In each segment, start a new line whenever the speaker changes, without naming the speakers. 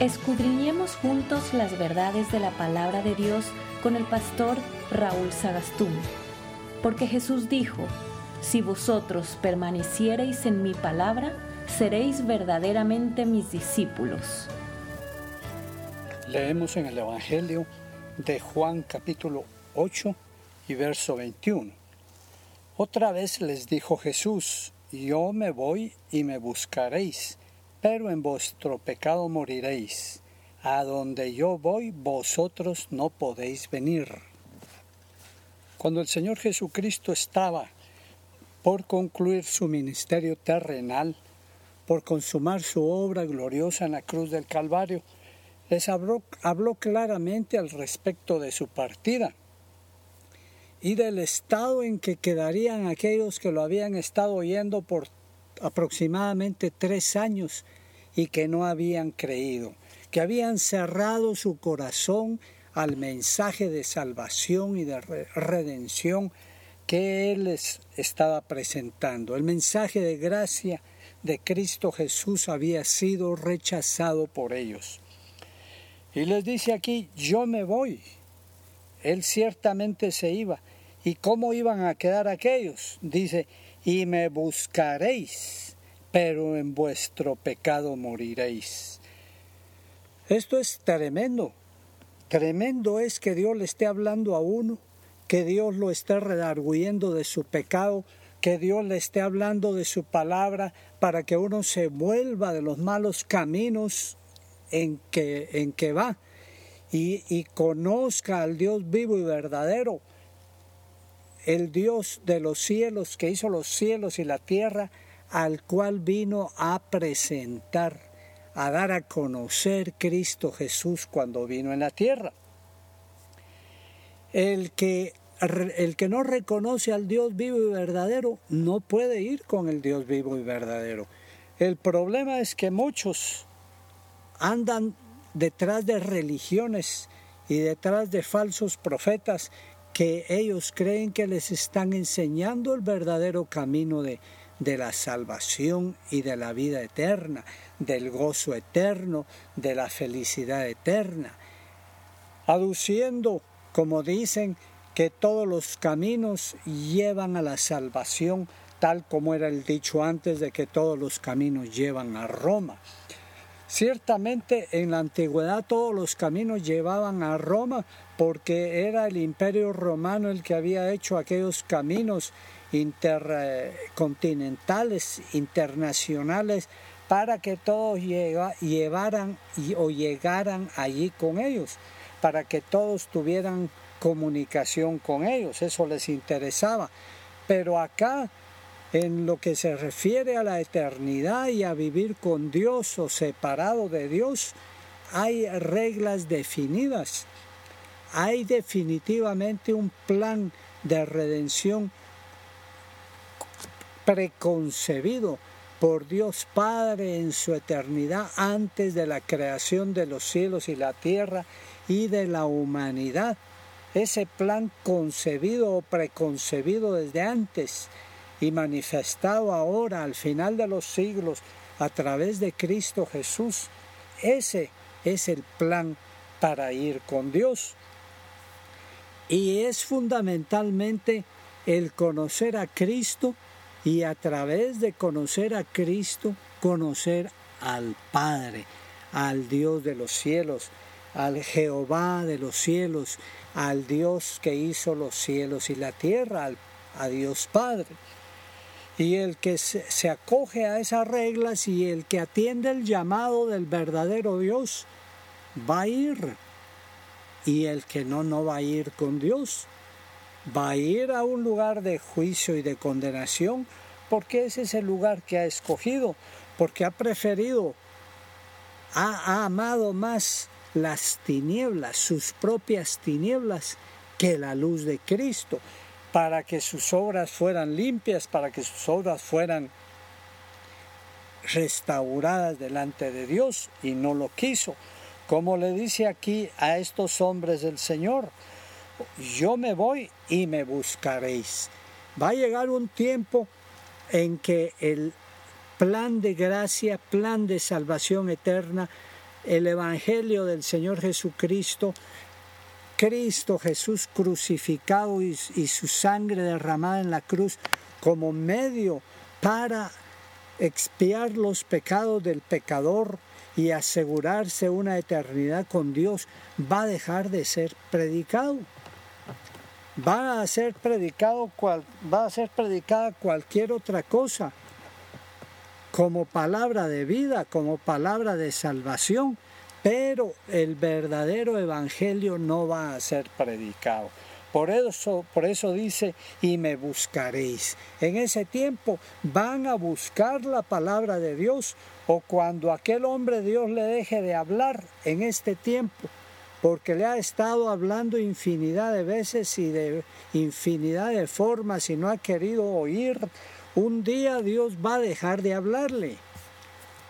Escudriñemos juntos las verdades de la palabra de Dios con el pastor Raúl Sagastún. Porque Jesús dijo, si vosotros permaneciereis en mi palabra, seréis verdaderamente mis discípulos.
Leemos en el Evangelio de Juan capítulo 8 y verso 21. Otra vez les dijo Jesús, yo me voy y me buscaréis pero en vuestro pecado moriréis. A donde yo voy, vosotros no podéis venir. Cuando el Señor Jesucristo estaba por concluir su ministerio terrenal, por consumar su obra gloriosa en la cruz del Calvario, les habló, habló claramente al respecto de su partida y del estado en que quedarían aquellos que lo habían estado oyendo por aproximadamente tres años y que no habían creído, que habían cerrado su corazón al mensaje de salvación y de redención que Él les estaba presentando. El mensaje de gracia de Cristo Jesús había sido rechazado por ellos. Y les dice aquí, yo me voy. Él ciertamente se iba. ¿Y cómo iban a quedar aquellos? Dice, y me buscaréis, pero en vuestro pecado moriréis. Esto es tremendo. Tremendo es que Dios le esté hablando a uno, que Dios lo esté redarguyendo de su pecado, que Dios le esté hablando de su palabra para que uno se vuelva de los malos caminos en que, en que va y, y conozca al Dios vivo y verdadero el Dios de los cielos, que hizo los cielos y la tierra, al cual vino a presentar, a dar a conocer Cristo Jesús cuando vino en la tierra. El que, el que no reconoce al Dios vivo y verdadero no puede ir con el Dios vivo y verdadero. El problema es que muchos andan detrás de religiones y detrás de falsos profetas que ellos creen que les están enseñando el verdadero camino de, de la salvación y de la vida eterna, del gozo eterno, de la felicidad eterna, aduciendo, como dicen, que todos los caminos llevan a la salvación, tal como era el dicho antes de que todos los caminos llevan a Roma. Ciertamente en la antigüedad todos los caminos llevaban a Roma porque era el imperio romano el que había hecho aquellos caminos intercontinentales, internacionales, para que todos llevaran o llegaran allí con ellos, para que todos tuvieran comunicación con ellos, eso les interesaba. Pero acá en lo que se refiere a la eternidad y a vivir con Dios o separado de Dios, hay reglas definidas. Hay definitivamente un plan de redención preconcebido por Dios Padre en su eternidad antes de la creación de los cielos y la tierra y de la humanidad. Ese plan concebido o preconcebido desde antes y manifestado ahora al final de los siglos a través de Cristo Jesús. Ese es el plan para ir con Dios. Y es fundamentalmente el conocer a Cristo y a través de conocer a Cristo, conocer al Padre, al Dios de los cielos, al Jehová de los cielos, al Dios que hizo los cielos y la tierra, al, a Dios Padre. Y el que se, acoge a esas reglas y el que atiende el llamado del verdadero Dios va a ir. Y el que no, no va a ir con Dios. Va a ir a un lugar de juicio y de condenación porque ese es el lugar que ha escogido, porque ha preferido, ha amado más las tinieblas, sus propias tinieblas, que la luz de Cristo para que sus obras fueran limpias, para que sus obras fueran restauradas delante de Dios y no lo quiso. Como le dice aquí a estos hombres del Señor, yo me voy y me buscaréis. Va a llegar un tiempo en que el plan de gracia, plan de salvación eterna, el Evangelio del Señor Jesucristo, Cristo Jesús crucificado y, y su sangre derramada en la cruz como medio para expiar los pecados del pecador y asegurarse una eternidad con Dios, va a dejar de ser predicado. Va a ser predicado va a ser predicada cualquier otra cosa como palabra de vida, como palabra de salvación, pero el verdadero evangelio no va a ser predicado. Por eso, por eso dice, y me buscaréis. En ese tiempo van a buscar la palabra de Dios o cuando aquel hombre Dios le deje de hablar en este tiempo, porque le ha estado hablando infinidad de veces y de infinidad de formas y no ha querido oír, un día Dios va a dejar de hablarle.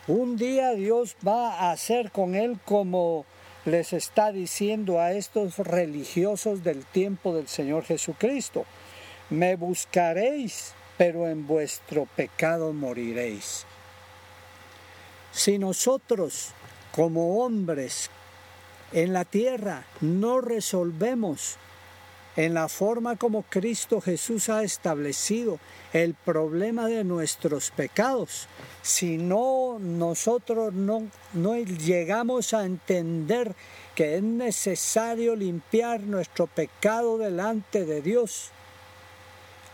Un día Dios va a hacer con él como les está diciendo a estos religiosos del tiempo del Señor Jesucristo. Me buscaréis, pero en vuestro pecado moriréis. Si nosotros, como hombres en la tierra, no resolvemos en la forma como Cristo Jesús ha establecido el problema de nuestros pecados. Si no nosotros no, no llegamos a entender que es necesario limpiar nuestro pecado delante de Dios,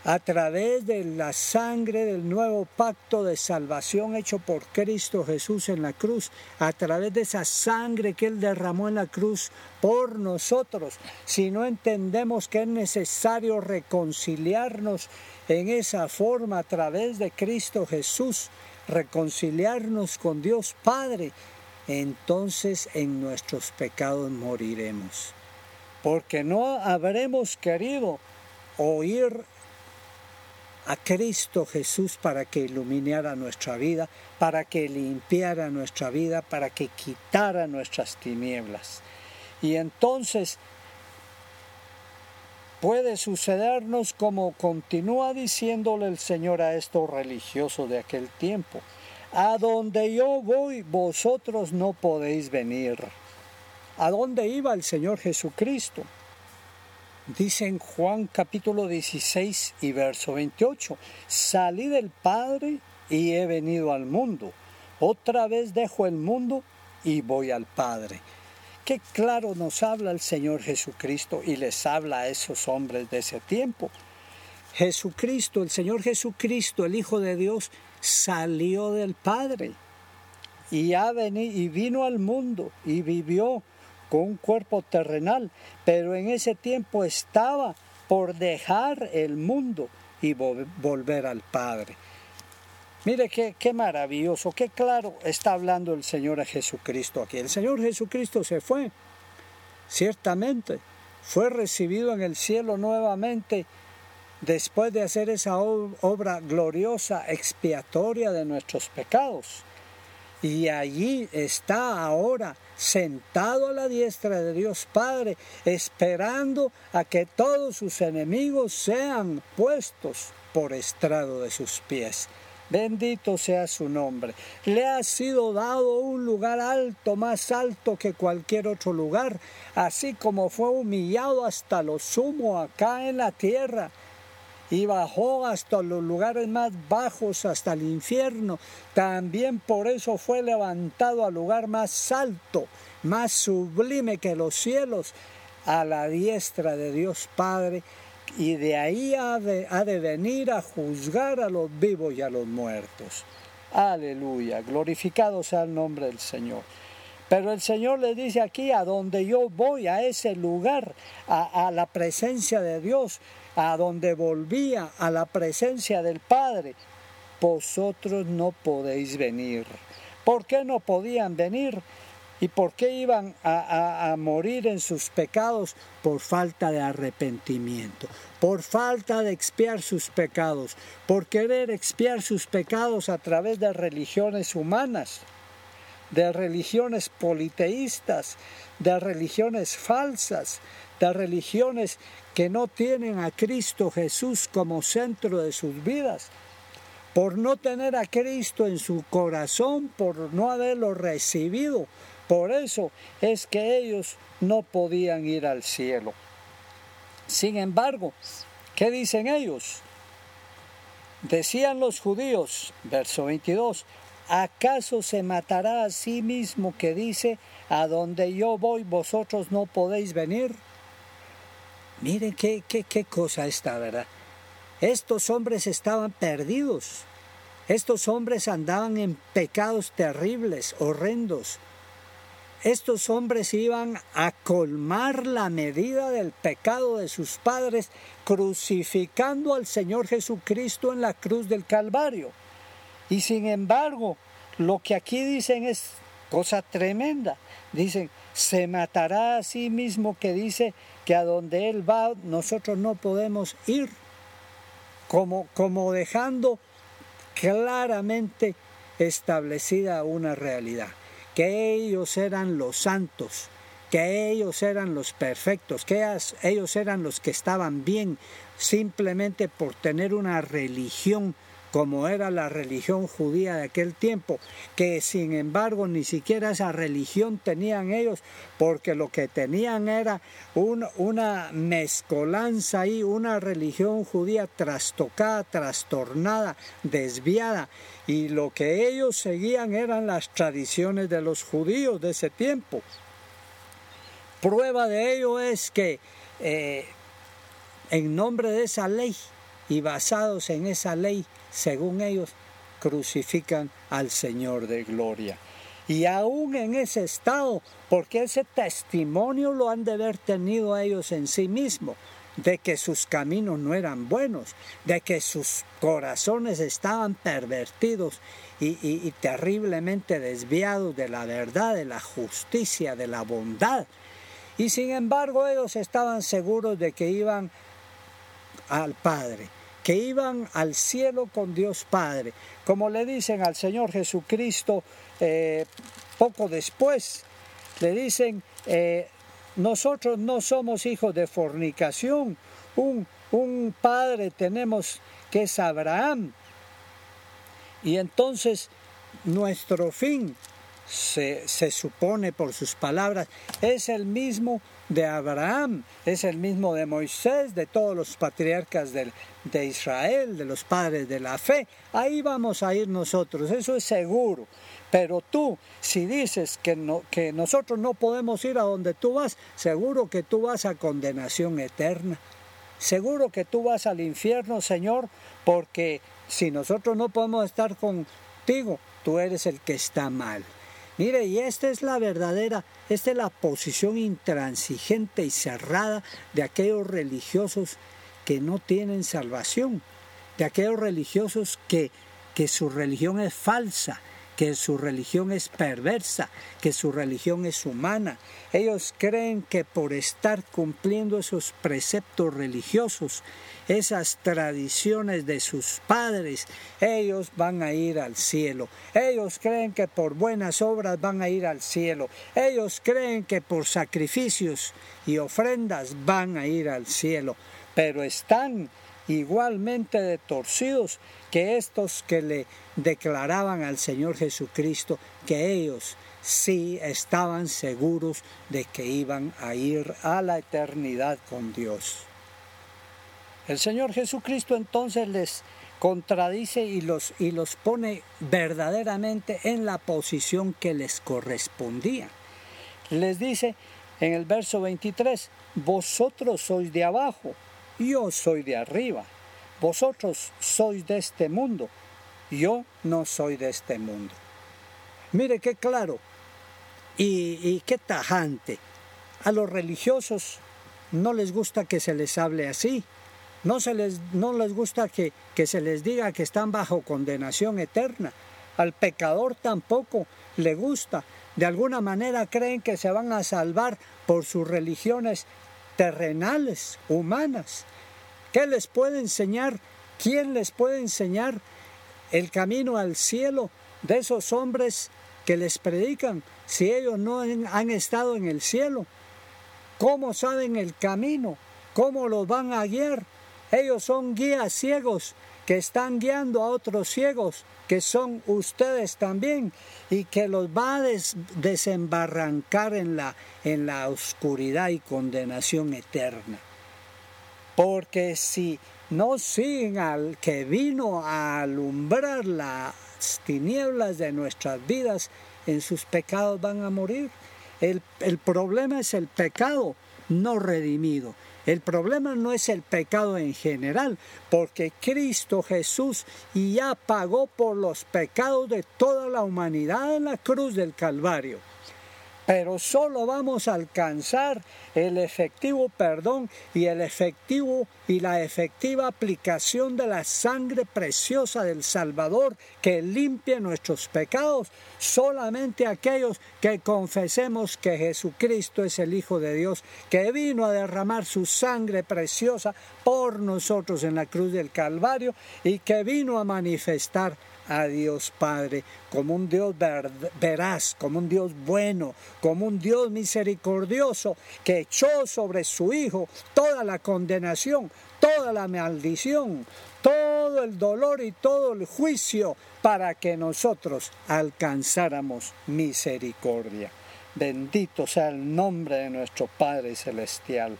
a través de la sangre del nuevo pacto de salvación hecho por Cristo Jesús en la cruz, a través de esa sangre que Él derramó en la cruz por nosotros, si no entendemos que es necesario reconciliarnos en esa forma a través de Cristo Jesús, reconciliarnos con Dios Padre, entonces en nuestros pecados moriremos. Porque no habremos querido oír a Cristo Jesús para que iluminara nuestra vida, para que limpiara nuestra vida, para que quitara nuestras tinieblas. Y entonces puede sucedernos como continúa diciéndole el Señor a estos religiosos de aquel tiempo. A donde yo voy, vosotros no podéis venir. ¿A dónde iba el Señor Jesucristo? Dice en Juan capítulo 16 y verso 28, salí del Padre y he venido al mundo. Otra vez dejo el mundo y voy al Padre. Qué claro nos habla el Señor Jesucristo y les habla a esos hombres de ese tiempo. Jesucristo, el Señor Jesucristo, el Hijo de Dios, salió del Padre y, y vino al mundo y vivió con un cuerpo terrenal, pero en ese tiempo estaba por dejar el mundo y volver al Padre. Mire qué, qué, maravilloso, qué claro está hablando el Señor Jesucristo aquí. El Señor Jesucristo se fue, ciertamente, fue recibido en el cielo nuevamente después de hacer esa obra gloriosa, expiatoria de nuestros pecados. Y allí está ahora sentado a la diestra de Dios Padre, esperando a que todos sus enemigos sean puestos por estrado de sus pies. Bendito sea su nombre. Le ha sido dado un lugar alto, más alto que cualquier otro lugar, así como fue humillado hasta lo sumo acá en la tierra y bajó hasta los lugares más bajos, hasta el infierno. También por eso fue levantado al lugar más alto, más sublime que los cielos, a la diestra de Dios Padre, y de ahí ha de, ha de venir a juzgar a los vivos y a los muertos. Aleluya, glorificado sea el nombre del Señor. Pero el Señor le dice aquí, a donde yo voy, a ese lugar, a, a la presencia de Dios, a donde volvía a la presencia del Padre, vosotros no podéis venir. ¿Por qué no podían venir? ¿Y por qué iban a, morir en sus pecados? Por falta de arrepentimiento, por falta de expiar sus pecados, por querer expiar sus pecados a través de religiones humanas, de religiones politeístas, de religiones falsas, de religiones que no tienen a Cristo Jesús como centro de sus vidas. por no tener a Cristo en su corazón, por no haberlo recibido. Por eso es que ellos no podían ir al cielo. Sin embargo, ¿qué dicen ellos? Decían los judíos, verso 22, ¿acaso se matará a sí mismo que dice, a donde yo voy vosotros no podéis venir? Miren qué, qué, qué cosa esta, ¿verdad? Estos hombres estaban perdidos. Estos hombres andaban en pecados terribles, horrendos. Estos hombres iban a colmar la medida del pecado de sus padres, crucificando al Señor Jesucristo en la cruz del Calvario. Y sin embargo, lo que aquí dicen es cosa tremenda. Dicen, se matará a sí mismo que dice que a donde Él va nosotros no podemos ir como, como dejando claramente establecida una realidad, que ellos eran los santos, que ellos eran los perfectos, que ellos eran los que estaban bien simplemente por tener una religión como era la religión judía de aquel tiempo, que sin embargo ni siquiera esa religión tenían ellos, porque lo que tenían era una mezcolanza ahí, una religión judía trastocada, trastornada, desviada, y lo que ellos seguían eran las tradiciones de los judíos de ese tiempo. Prueba de ello es que eh, en nombre de esa ley y basados en esa ley, según ellos, crucifican al Señor de gloria. Y aún en ese estado, porque ese testimonio lo han de haber tenido ellos en sí mismos, de que sus caminos no eran buenos, de que sus corazones estaban pervertidos y, y, terriblemente desviados de la verdad, de la justicia, de la bondad. Y sin embargo ellos estaban seguros de que iban al Padre que iban al cielo con Dios Padre, como le dicen al Señor Jesucristo eh, poco después, le dicen, eh, nosotros no somos hijos de fornicación, un, un padre tenemos que es Abraham. Y entonces nuestro fin, se, se supone por sus palabras, es el mismo de Abraham, es el mismo de Moisés, de todos los patriarcas de, Israel, de los padres de la fe. Ahí vamos a ir nosotros, eso es seguro. Pero tú, si dices que, no, que nosotros no podemos ir a donde tú vas, seguro que tú vas a condenación eterna. Seguro que tú vas al infierno, Señor, porque si nosotros no podemos estar contigo, tú eres el que está mal. Mire, y esta es la verdadera, esta es la posición intransigente y cerrada de aquellos religiosos que no tienen salvación, de aquellos religiosos que, que su religión es falsa, que su religión es perversa, que su religión es humana. Ellos creen que por estar cumpliendo esos preceptos religiosos, esas tradiciones de sus padres, ellos van a ir al cielo. Ellos creen que por buenas obras van a ir al cielo. Ellos creen que por sacrificios y ofrendas van a ir al cielo. Pero están igualmente de torcidos que estos que le declaraban al Señor Jesucristo que ellos sí estaban seguros de que iban a ir a la eternidad con Dios. El Señor Jesucristo entonces les contradice y los, y los pone verdaderamente en la posición que les correspondía. Les dice en el verso 23, vosotros sois de abajo, yo soy de arriba. Vosotros sois de este mundo, yo no soy de este mundo. Mire qué claro y, qué tajante. A los religiosos no les gusta que se les hable así. No, se les, no les gusta que, que se les diga que están bajo condenación eterna. Al pecador tampoco le gusta. De alguna manera creen que se van a salvar por sus religiones terrenales, humanas. ¿Qué les puede enseñar? ¿Quién les puede enseñar el camino al cielo de esos hombres que les predican si ellos no han estado en el cielo? ¿Cómo saben el camino? ¿Cómo los van a guiar? Ellos son guías ciegos que están guiando a otros ciegos, que son ustedes también, y que los va a desembarrancar en la, en la oscuridad y condenación eterna. Porque si no siguen al que vino a alumbrar las tinieblas de nuestras vidas, en sus pecados van a morir. El, el problema es el pecado no redimido. El problema no es el pecado en general, porque Cristo Jesús ya pagó por los pecados de toda la humanidad en la cruz del Calvario pero solo vamos a alcanzar el efectivo perdón y el efectivo y la efectiva aplicación de la sangre preciosa del Salvador que limpie nuestros pecados. Solamente aquellos que confesemos que Jesucristo es el Hijo de Dios que vino a derramar su sangre preciosa por nosotros en la cruz del Calvario y que vino a manifestar a Dios Padre como un Dios veraz, como un Dios bueno, como un Dios misericordioso que echó sobre su Hijo toda la condenación, toda la maldición, todo el dolor y todo el juicio para que nosotros alcanzáramos misericordia. Bendito sea el nombre de nuestro Padre Celestial.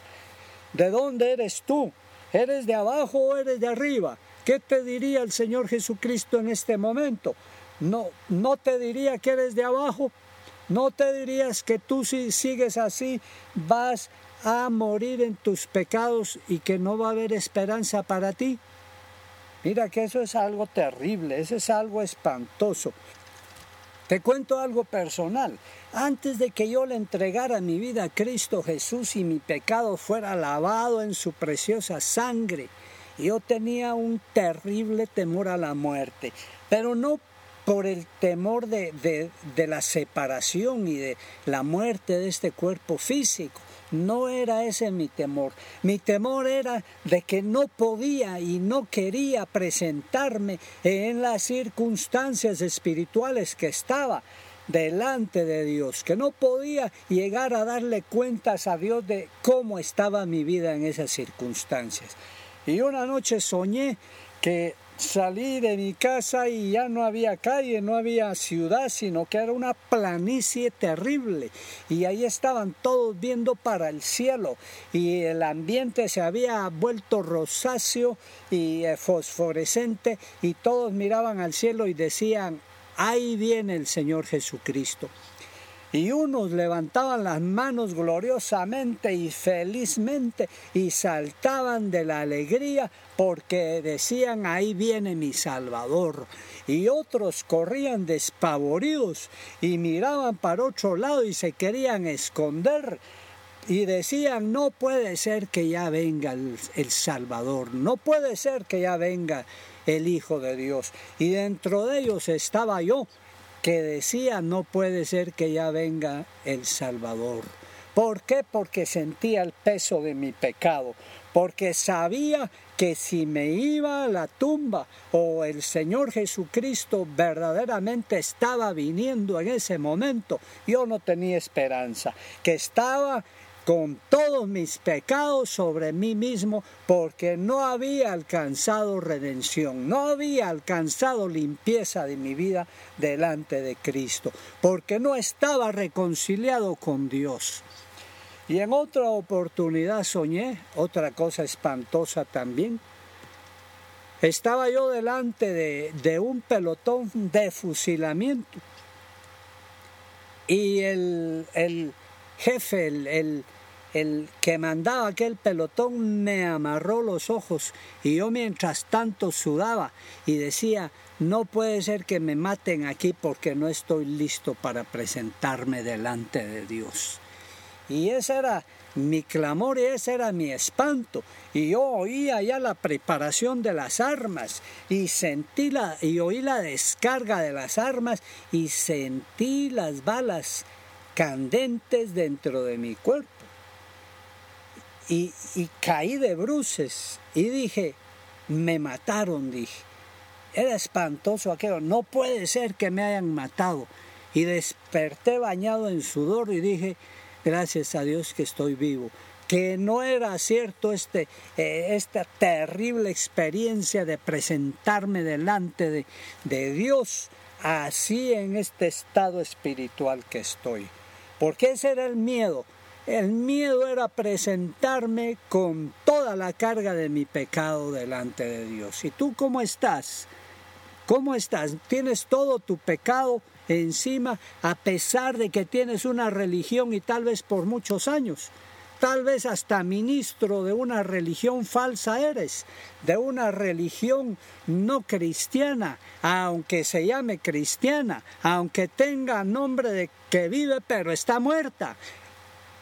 ¿De dónde eres tú? ¿Eres de abajo o eres de arriba? ¿Qué te diría el Señor Jesucristo en este momento? No, no te diría que eres de abajo, no te dirías que tú si sigues así vas a morir en tus pecados y que no va a haber esperanza para ti. Mira que eso es algo terrible, eso es algo espantoso. Te cuento algo personal. Antes de que yo le entregara mi vida a Cristo Jesús y mi pecado fuera lavado en su preciosa sangre, yo tenía un terrible temor a la muerte, pero no por el temor de, de, la separación y de la muerte de este cuerpo físico. No era ese mi temor. Mi temor era de que no podía y no quería presentarme en las circunstancias espirituales que estaba delante de Dios, que no podía llegar a darle cuentas a Dios de cómo estaba mi vida en esas circunstancias. Y una noche soñé que salí de mi casa y ya no había calle, no había ciudad, sino que era una planicie terrible. Y ahí estaban todos viendo para el cielo y el ambiente se había vuelto rosáceo y eh, fosforescente y todos miraban al cielo y decían, ahí viene el Señor Jesucristo y unos levantaban las manos gloriosamente y felizmente y saltaban de la alegría porque decían ahí viene mi Salvador y otros corrían despavoridos y miraban para otro lado y se querían esconder y decían no puede ser que ya venga el, el Salvador, no puede ser que ya venga el Hijo de Dios y dentro de ellos estaba yo que decía no puede ser que ya venga el Salvador. ¿Por qué? Porque sentía el peso de mi pecado, porque sabía que si me iba a la tumba o el Señor Jesucristo verdaderamente estaba viniendo en ese momento, yo no tenía esperanza, que estaba con todos mis pecados sobre mí mismo, porque no había alcanzado redención, no había alcanzado limpieza de mi vida delante de Cristo, porque no estaba reconciliado con Dios. Y en otra oportunidad soñé, otra cosa espantosa también, estaba yo delante de, un pelotón de fusilamiento y el, el jefe, el, el que mandaba aquel pelotón me amarró los ojos y yo mientras tanto sudaba y decía, no puede ser que me maten aquí porque no estoy listo para presentarme delante de Dios. Y ese era mi clamor y ese era mi espanto. Y yo oía ya la preparación de las armas y sentí la, y oí la descarga de las armas y sentí las balas candentes dentro de mi cuerpo y, caí de bruces y dije, me mataron, dije. Era espantoso aquello, no puede ser que me hayan matado. Y desperté bañado en sudor y dije, gracias a Dios que estoy vivo. que no era cierto este, eh, esta terrible experiencia de presentarme delante de, de Dios así en este estado espiritual que estoy. Porque ese era el miedo. El miedo era presentarme con toda la carga de mi pecado delante de Dios. ¿Y tú cómo estás? ¿Cómo estás? ¿Tienes todo tu pecado encima a pesar de que tienes una religión y tal vez por muchos años? Tal vez hasta ministro de una religión falsa eres, de una religión no cristiana, aunque se llame cristiana, aunque tenga nombre de que vive pero está muerta.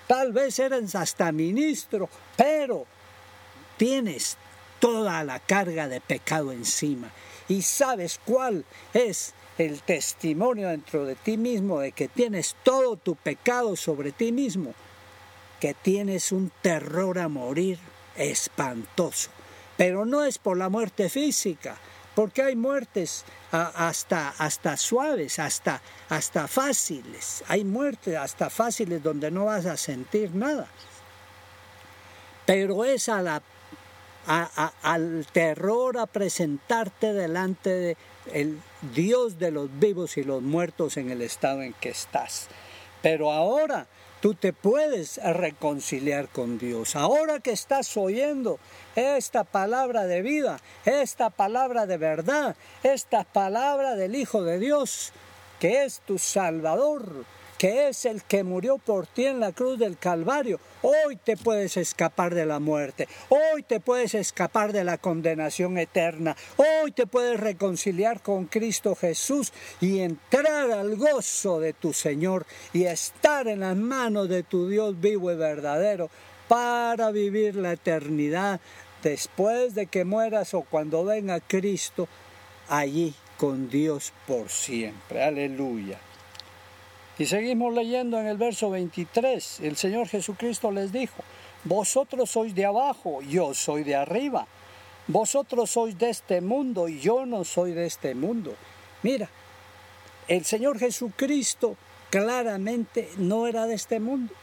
Tal vez eres hasta ministro, pero tienes toda la carga de pecado encima y sabes cuál es el testimonio dentro de ti mismo de que tienes todo tu pecado sobre ti mismo, que tienes un terror a morir espantoso. Pero no es por la muerte física, porque hay muertes hasta, hasta suaves, hasta, hasta fáciles. Hay muertes hasta fáciles donde no vas a sentir nada. Pero es a la al terror a presentarte delante de el Dios de los vivos y los muertos en el estado en que estás. Pero ahora tú te puedes reconciliar con Dios. Ahora que estás oyendo esta palabra de vida, esta palabra de verdad, esta palabra del Hijo de Dios, que es tu Salvador, que es el que murió por ti en la cruz del Calvario, hoy te puedes escapar de la muerte, hoy te puedes escapar de la condenación eterna, hoy te puedes reconciliar con Cristo Jesús y entrar al gozo de tu Señor y estar en las manos de tu Dios vivo y verdadero para vivir la eternidad después de que mueras o cuando venga Cristo allí con Dios por siempre. Aleluya. Y seguimos leyendo en el verso 23. El Señor Jesucristo les dijo, vosotros sois de abajo, yo soy de arriba. Vosotros sois de este mundo y yo no soy de este mundo. Mira, el Señor Jesucristo claramente no era de este mundo.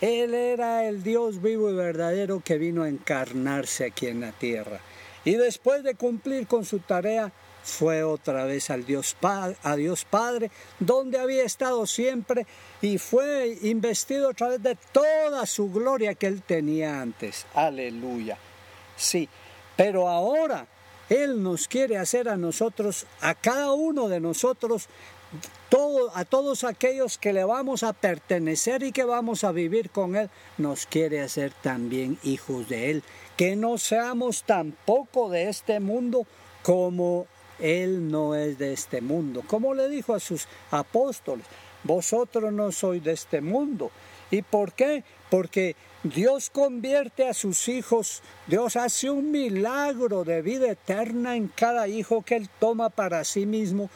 Él era el Dios vivo y verdadero que vino a encarnarse aquí en la tierra. Y después de cumplir con su tarea, fue otra vez al Dios, a Dios Padre, donde había estado siempre y fue investido a través de toda su gloria que él tenía antes. Aleluya. Sí, pero ahora Él nos quiere hacer a nosotros, a cada uno de nosotros, todo, a todos aquellos que le vamos a pertenecer y que vamos a vivir con Él, nos quiere hacer también hijos de Él. Que no seamos tampoco de este mundo como él no es de este mundo. Como le dijo a sus apóstoles, vosotros no sois de este mundo. ¿Y por qué? Porque Dios convierte a sus hijos, Dios hace un milagro de vida eterna en cada hijo que Él toma para sí mismo,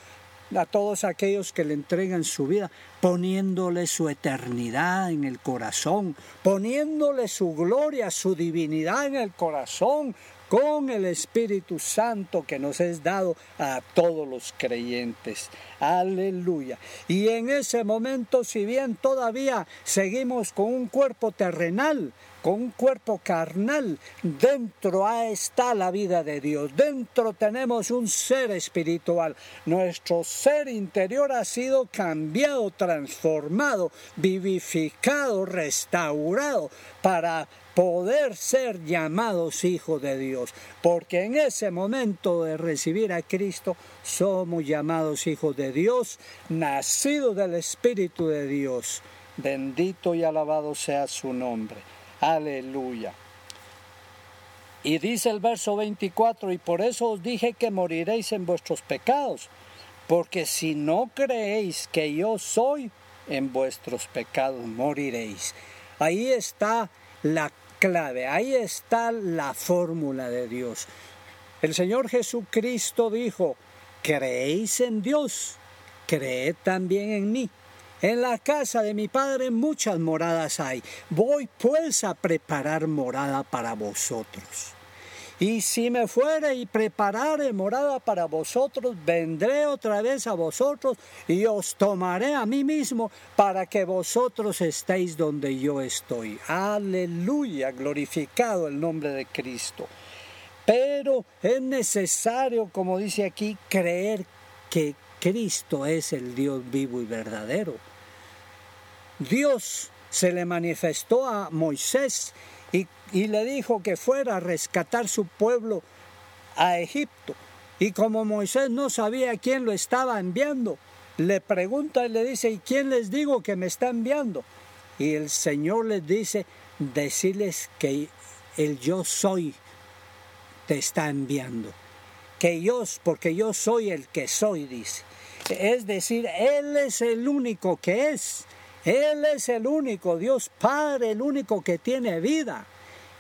a todos aquellos que le entregan su vida, poniéndole su eternidad en el corazón, poniéndole su gloria, su divinidad en el corazón, con el Espíritu Santo que nos es dado a todos los creyentes. Aleluya. Y en ese momento, si bien todavía seguimos con un cuerpo terrenal, con un cuerpo carnal, dentro está la vida de Dios, dentro tenemos un ser espiritual. Nuestro ser interior ha sido cambiado, transformado, vivificado, restaurado para poder ser llamados hijos de Dios, porque en ese momento de recibir a Cristo somos llamados hijos de Dios, nacidos del Espíritu de Dios. Bendito y alabado sea su nombre. Aleluya. Y dice el verso 24, y por eso os dije que moriréis en vuestros pecados, porque si no creéis que yo soy, en vuestros pecados moriréis. Ahí está la clave, ahí está la fórmula de Dios. El Señor Jesucristo dijo, creéis en Dios, creed también en mí. En la casa de mi Padre muchas moradas hay. Voy pues a preparar morada para vosotros. Y si me fuere y preparare morada para vosotros, vendré otra vez a vosotros y os tomaré a mí mismo para que vosotros estéis donde yo estoy. Aleluya, glorificado el nombre de Cristo. Pero es necesario, como dice aquí, creer que Cristo es el Dios vivo y verdadero. Dios se le manifestó a Moisés y, le dijo que fuera a rescatar su pueblo a Egipto. Y como Moisés no sabía quién lo estaba enviando, le pregunta y le dice, ¿y quién les digo que me está enviando? Y el Señor les dice, decirles que el yo soy te está enviando. Que yo, porque yo soy el que soy, dice. Es decir, Él es el único que es. Él es el único Dios Padre, el único que tiene vida.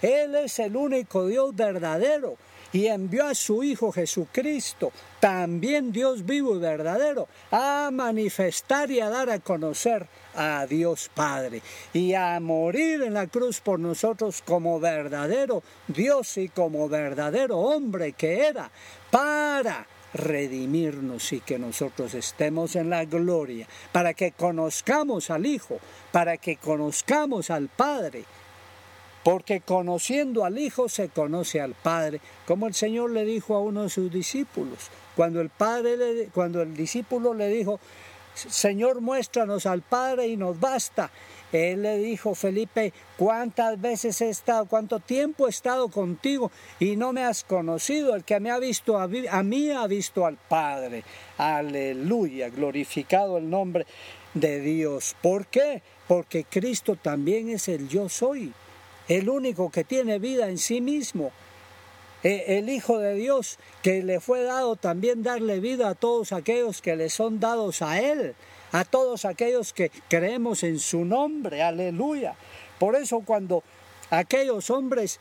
Él es el único Dios verdadero y envió a su Hijo Jesucristo, también Dios vivo y verdadero, a manifestar y a dar a conocer a Dios Padre y a morir en la cruz por nosotros como verdadero Dios y como verdadero hombre que era para redimirnos y que nosotros estemos en la gloria, para que conozcamos al Hijo, para que conozcamos al Padre, porque conociendo al Hijo se conoce al Padre, como el Señor le dijo a uno de sus discípulos, cuando el Padre cuando el discípulo le dijo, Señor, muéstranos al Padre y nos basta. Él le dijo, Felipe, ¿cuántas veces he estado, cuánto tiempo he estado contigo y no me has conocido? El que me ha visto a, a mí ha visto al Padre. Aleluya, glorificado el nombre de Dios. ¿Por qué? Porque Cristo también es el yo soy, el único que tiene vida en sí mismo e, el Hijo de Dios, que le fue dado también darle vida a todos aquellos que le son dados a Él a todos aquellos que creemos en su nombre, aleluya. Por eso cuando aquellos hombres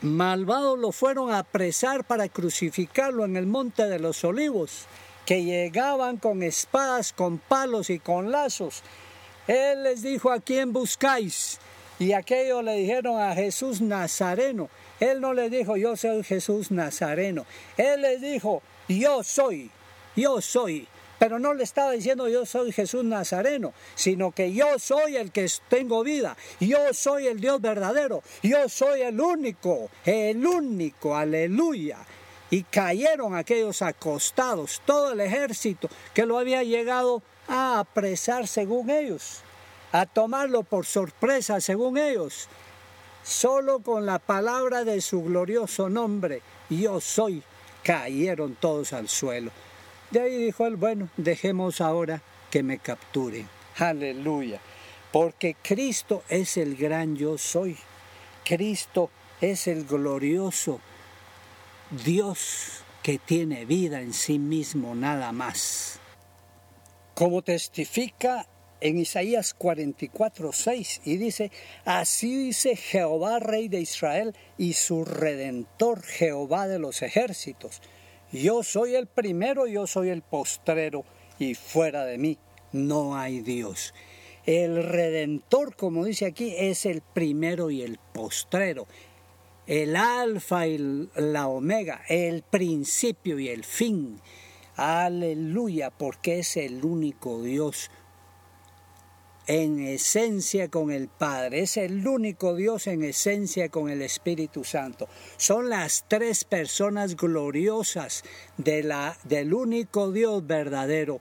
malvados lo fueron a apresar para crucificarlo en el monte de los olivos, que llegaban con espadas, con palos y con lazos, él les dijo, ¿a quién buscáis? Y aquellos le dijeron a Jesús Nazareno. Él no le dijo, yo soy Jesús Nazareno. Él les dijo, yo soy, yo soy pero no le estaba diciendo yo soy Jesús Nazareno, sino que yo soy el que tengo vida, yo soy el Dios verdadero, yo soy el único, el único, aleluya. Y cayeron aquellos acostados, todo el ejército que lo había llegado a apresar según ellos, a tomarlo por sorpresa según ellos. Solo con la palabra de su glorioso nombre, yo soy, cayeron todos al suelo. De ahí dijo él, bueno, dejemos ahora que me capturen. Aleluya. Porque Cristo es el gran yo soy. Cristo es el glorioso Dios que tiene vida en sí mismo nada más. Como testifica en Isaías 44, 6, y dice, así dice Jehová, Rey de Israel, y su Redentor, Jehová de los ejércitos. Yo soy el primero, yo soy el postrero, y fuera de mí no hay Dios. El redentor, como dice aquí, es el primero y el postrero, el alfa y la omega, el principio y el fin. Aleluya, porque es el único Dios en esencia con el Padre. Es el único Dios en esencia con el Espíritu Santo. Son las tres personas gloriosas de la, del único Dios verdadero.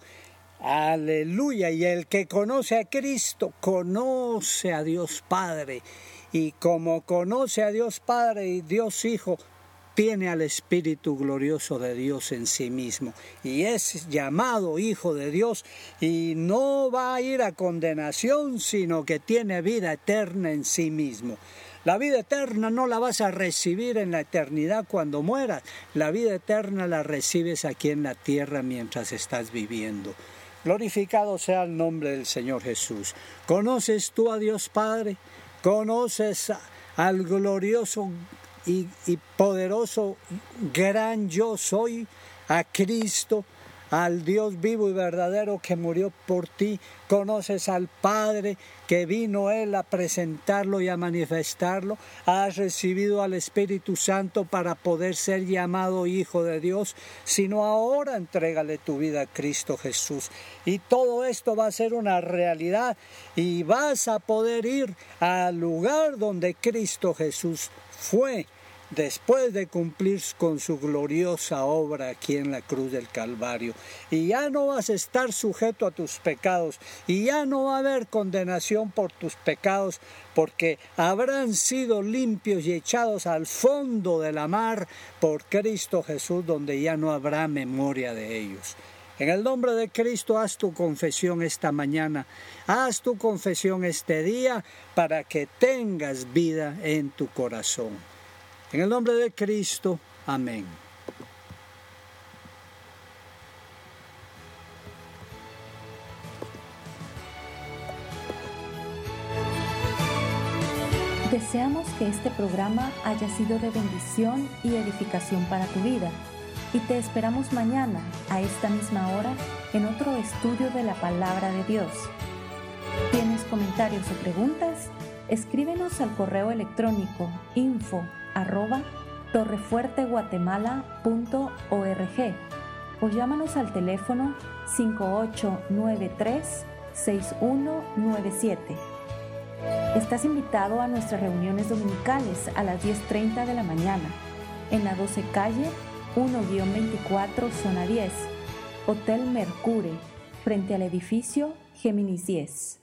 Aleluya. Y el que conoce a Cristo conoce a Dios Padre. Y como conoce a Dios Padre y Dios Hijo, tiene al Espíritu glorioso de Dios en sí mismo y es llamado Hijo de Dios y no va a ir a condenación, sino que tiene vida eterna en sí mismo. La vida eterna no la vas a recibir en la eternidad cuando mueras, la vida eterna la recibes aquí en la tierra mientras estás viviendo. Glorificado sea el nombre del Señor Jesús. ¿Conoces tú a Dios Padre? ¿Conoces al glorioso y, poderoso gran yo soy, a Cristo, al Dios vivo y verdadero que murió por ti, conoces al Padre que vino Él a presentarlo y a manifestarlo, has recibido al Espíritu Santo para poder ser llamado Hijo de Dios, sino ahora entrégale tu vida a Cristo Jesús. Y todo esto va a ser una realidad y vas a poder ir al lugar donde Cristo Jesús fue después de cumplir con su gloriosa obra aquí en la cruz del Calvario. Y ya no vas a estar sujeto a tus pecados y ya no va a haber condenación por tus pecados porque habrán sido limpios y echados al fondo de la mar por Cristo Jesús donde ya no habrá memoria de ellos. En el nombre de Cristo haz tu confesión esta mañana, haz tu confesión este día para que tengas vida en tu corazón. En el nombre de Cristo, amén.
Deseamos que este programa haya sido de bendición y edificación para tu vida y te esperamos mañana a esta misma hora en otro estudio de la palabra de Dios. ¿Tienes comentarios o preguntas? Escríbenos al correo electrónico info arroba torrefuerteguatemala.org o llámanos al teléfono 5893-6197. Estás invitado a nuestras reuniones dominicales a las 10.30 de la mañana en la 12 calle 1-24 zona 10, Hotel Mercure, frente al edificio Géminis 10.